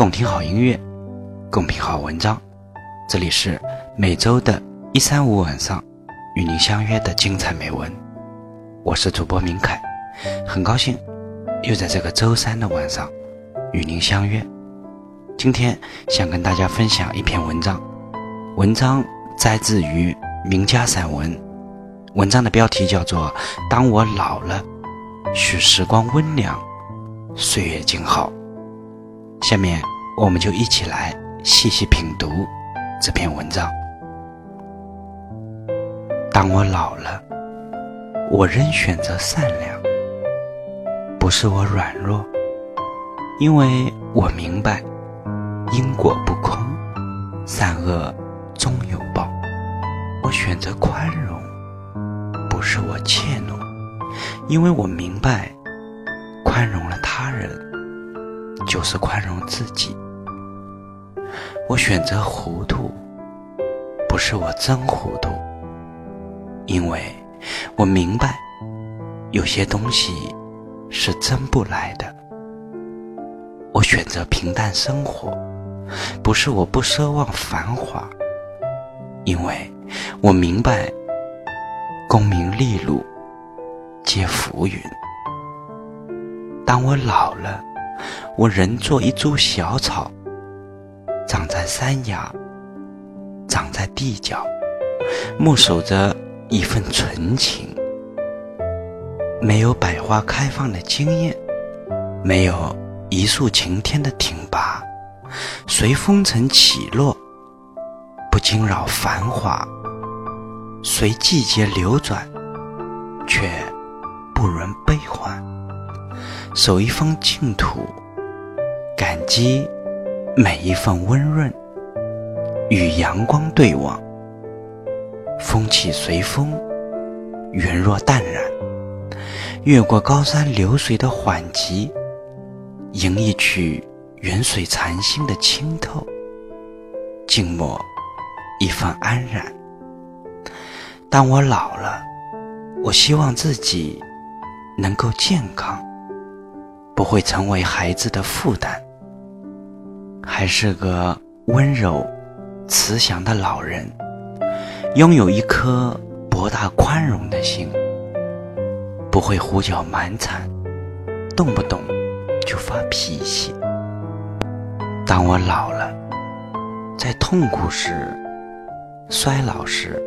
共听好音乐，共品好文章。这里是每周的一三五晚上与您相约的精彩美文。我是主播明凯，很高兴又在这个周三的晚上与您相约。今天想跟大家分享一篇文章，文章摘自于名家散文，文章的标题叫做《当我老了，许时光温凉，岁月静好》。下面我们就一起来细细品读这篇文章。当我老了，我仍选择善良，不是我软弱，因为我明白因果不空，善恶终有报。我选择宽容，不是我怯懦，因为我明白宽容了他人。就是宽容自己。我选择糊涂，不是我真糊涂，因为我明白有些东西是争不来的。我选择平淡生活，不是我不奢望繁华，因为我明白功名利禄皆浮云。当我老了。我仍做一株小草，长在山崖，长在地角，目守着一份纯情。没有百花开放的惊艳，没有一树晴天的挺拔，随风尘起落，不惊扰繁华；随季节流转，却不忍悲欢。守一方净土，感激每一份温润，与阳光对望，风起随风，云若淡然，越过高山流水的缓急，吟一曲远水禅心的清透，静默一份安然。当我老了，我希望自己能够健康。不会成为孩子的负担，还是个温柔、慈祥的老人，拥有一颗博大宽容的心，不会胡搅蛮缠，动不动就发脾气。当我老了，在痛苦时、衰老时、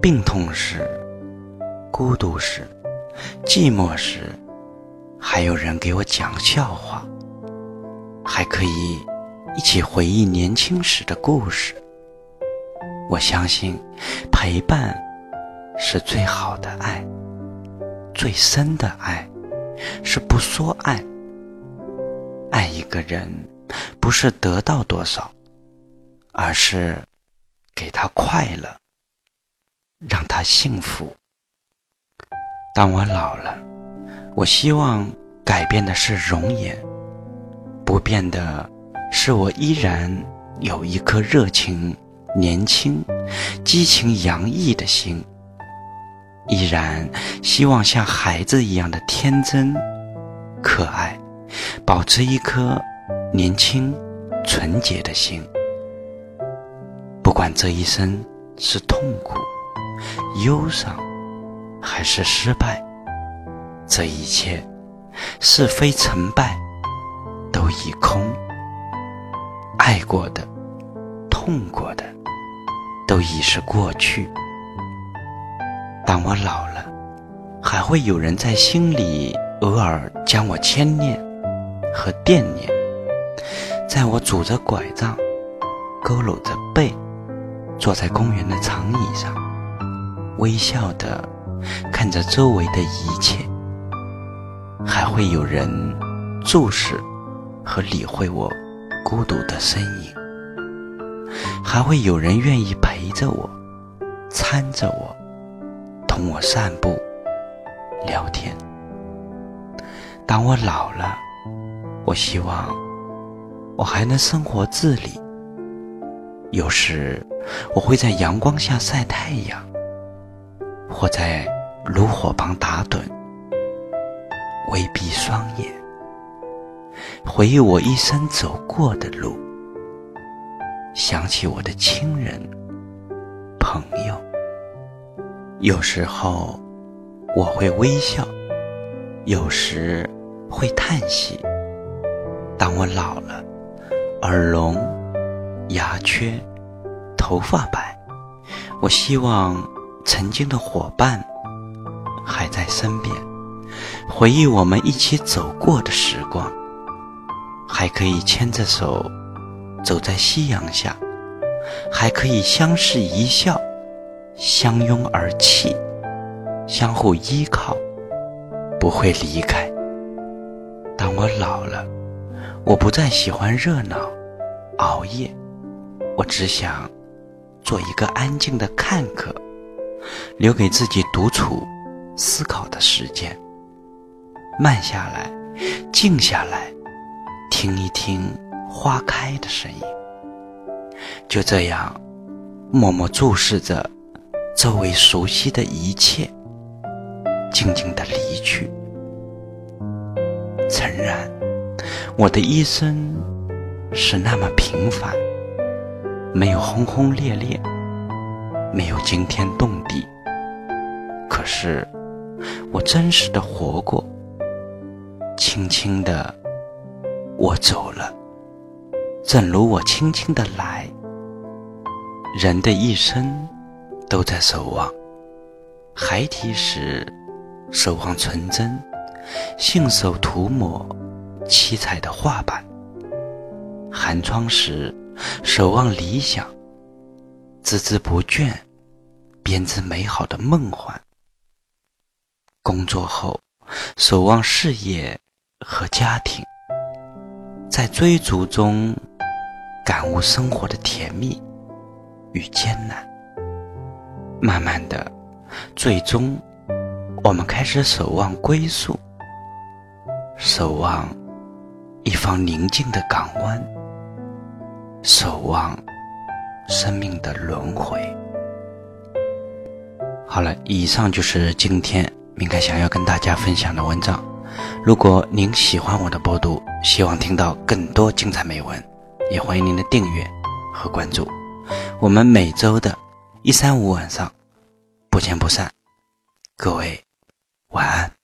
病痛时、孤独时、寂寞时。还有人给我讲笑话，还可以一起回忆年轻时的故事。我相信，陪伴是最好的爱，最深的爱是不说爱。爱一个人，不是得到多少，而是给他快乐，让他幸福。当我老了。我希望改变的是容颜，不变的是我依然有一颗热情、年轻、激情洋溢的心，依然希望像孩子一样的天真、可爱，保持一颗年轻、纯洁的心。不管这一生是痛苦、忧伤，还是失败。这一切，是非成败，都已空。爱过的，痛过的，都已是过去。当我老了，还会有人在心里偶尔将我牵念和惦念。在我拄着拐杖，佝偻着背，坐在公园的长椅上，微笑的看着周围的一切。还会有人注视和理会我孤独的身影，还会有人愿意陪着我、搀着我、同我散步、聊天。当我老了，我希望我还能生活自理。有时我会在阳光下晒太阳，或在炉火旁打盹。微闭双眼，回忆我一生走过的路，想起我的亲人、朋友。有时候我会微笑，有时会叹息。当我老了，耳聋、牙缺、头发白，我希望曾经的伙伴还在身边，回忆我们一起走过的时光，还可以牵着手走在夕阳下，还可以相视一笑。相拥而泣，相互依靠，不会离开。当我老了，我不再喜欢热闹、熬夜，我只想做一个安静的看客，留给自己独处、思考的时间。慢下来，静下来，听一听花开的声音。就这样，默默注视着。周围熟悉的一切，静静的离去。诚然，我的一生是那么平凡，没有轰轰烈烈，没有惊天动地。可是，我真实的活过，轻轻的，我走了，正如我轻轻的来。人的一生。都在守望。孩提时，守望纯真；信手涂抹七彩的画板。寒窗时，守望理想；孜孜不倦，编织美好的梦幻。工作后，守望事业和家庭，在追逐中感悟生活的甜蜜与艰难。慢慢的，最终，我们开始守望归宿，守望一方宁静的港湾，守望生命的轮回。好了，以上就是今天明凯想要跟大家分享的文章。如果您喜欢我的播读，希望听到更多精彩美文，也欢迎您的订阅和关注。我们每周的。一三五晚上，不见不散。各位晚安。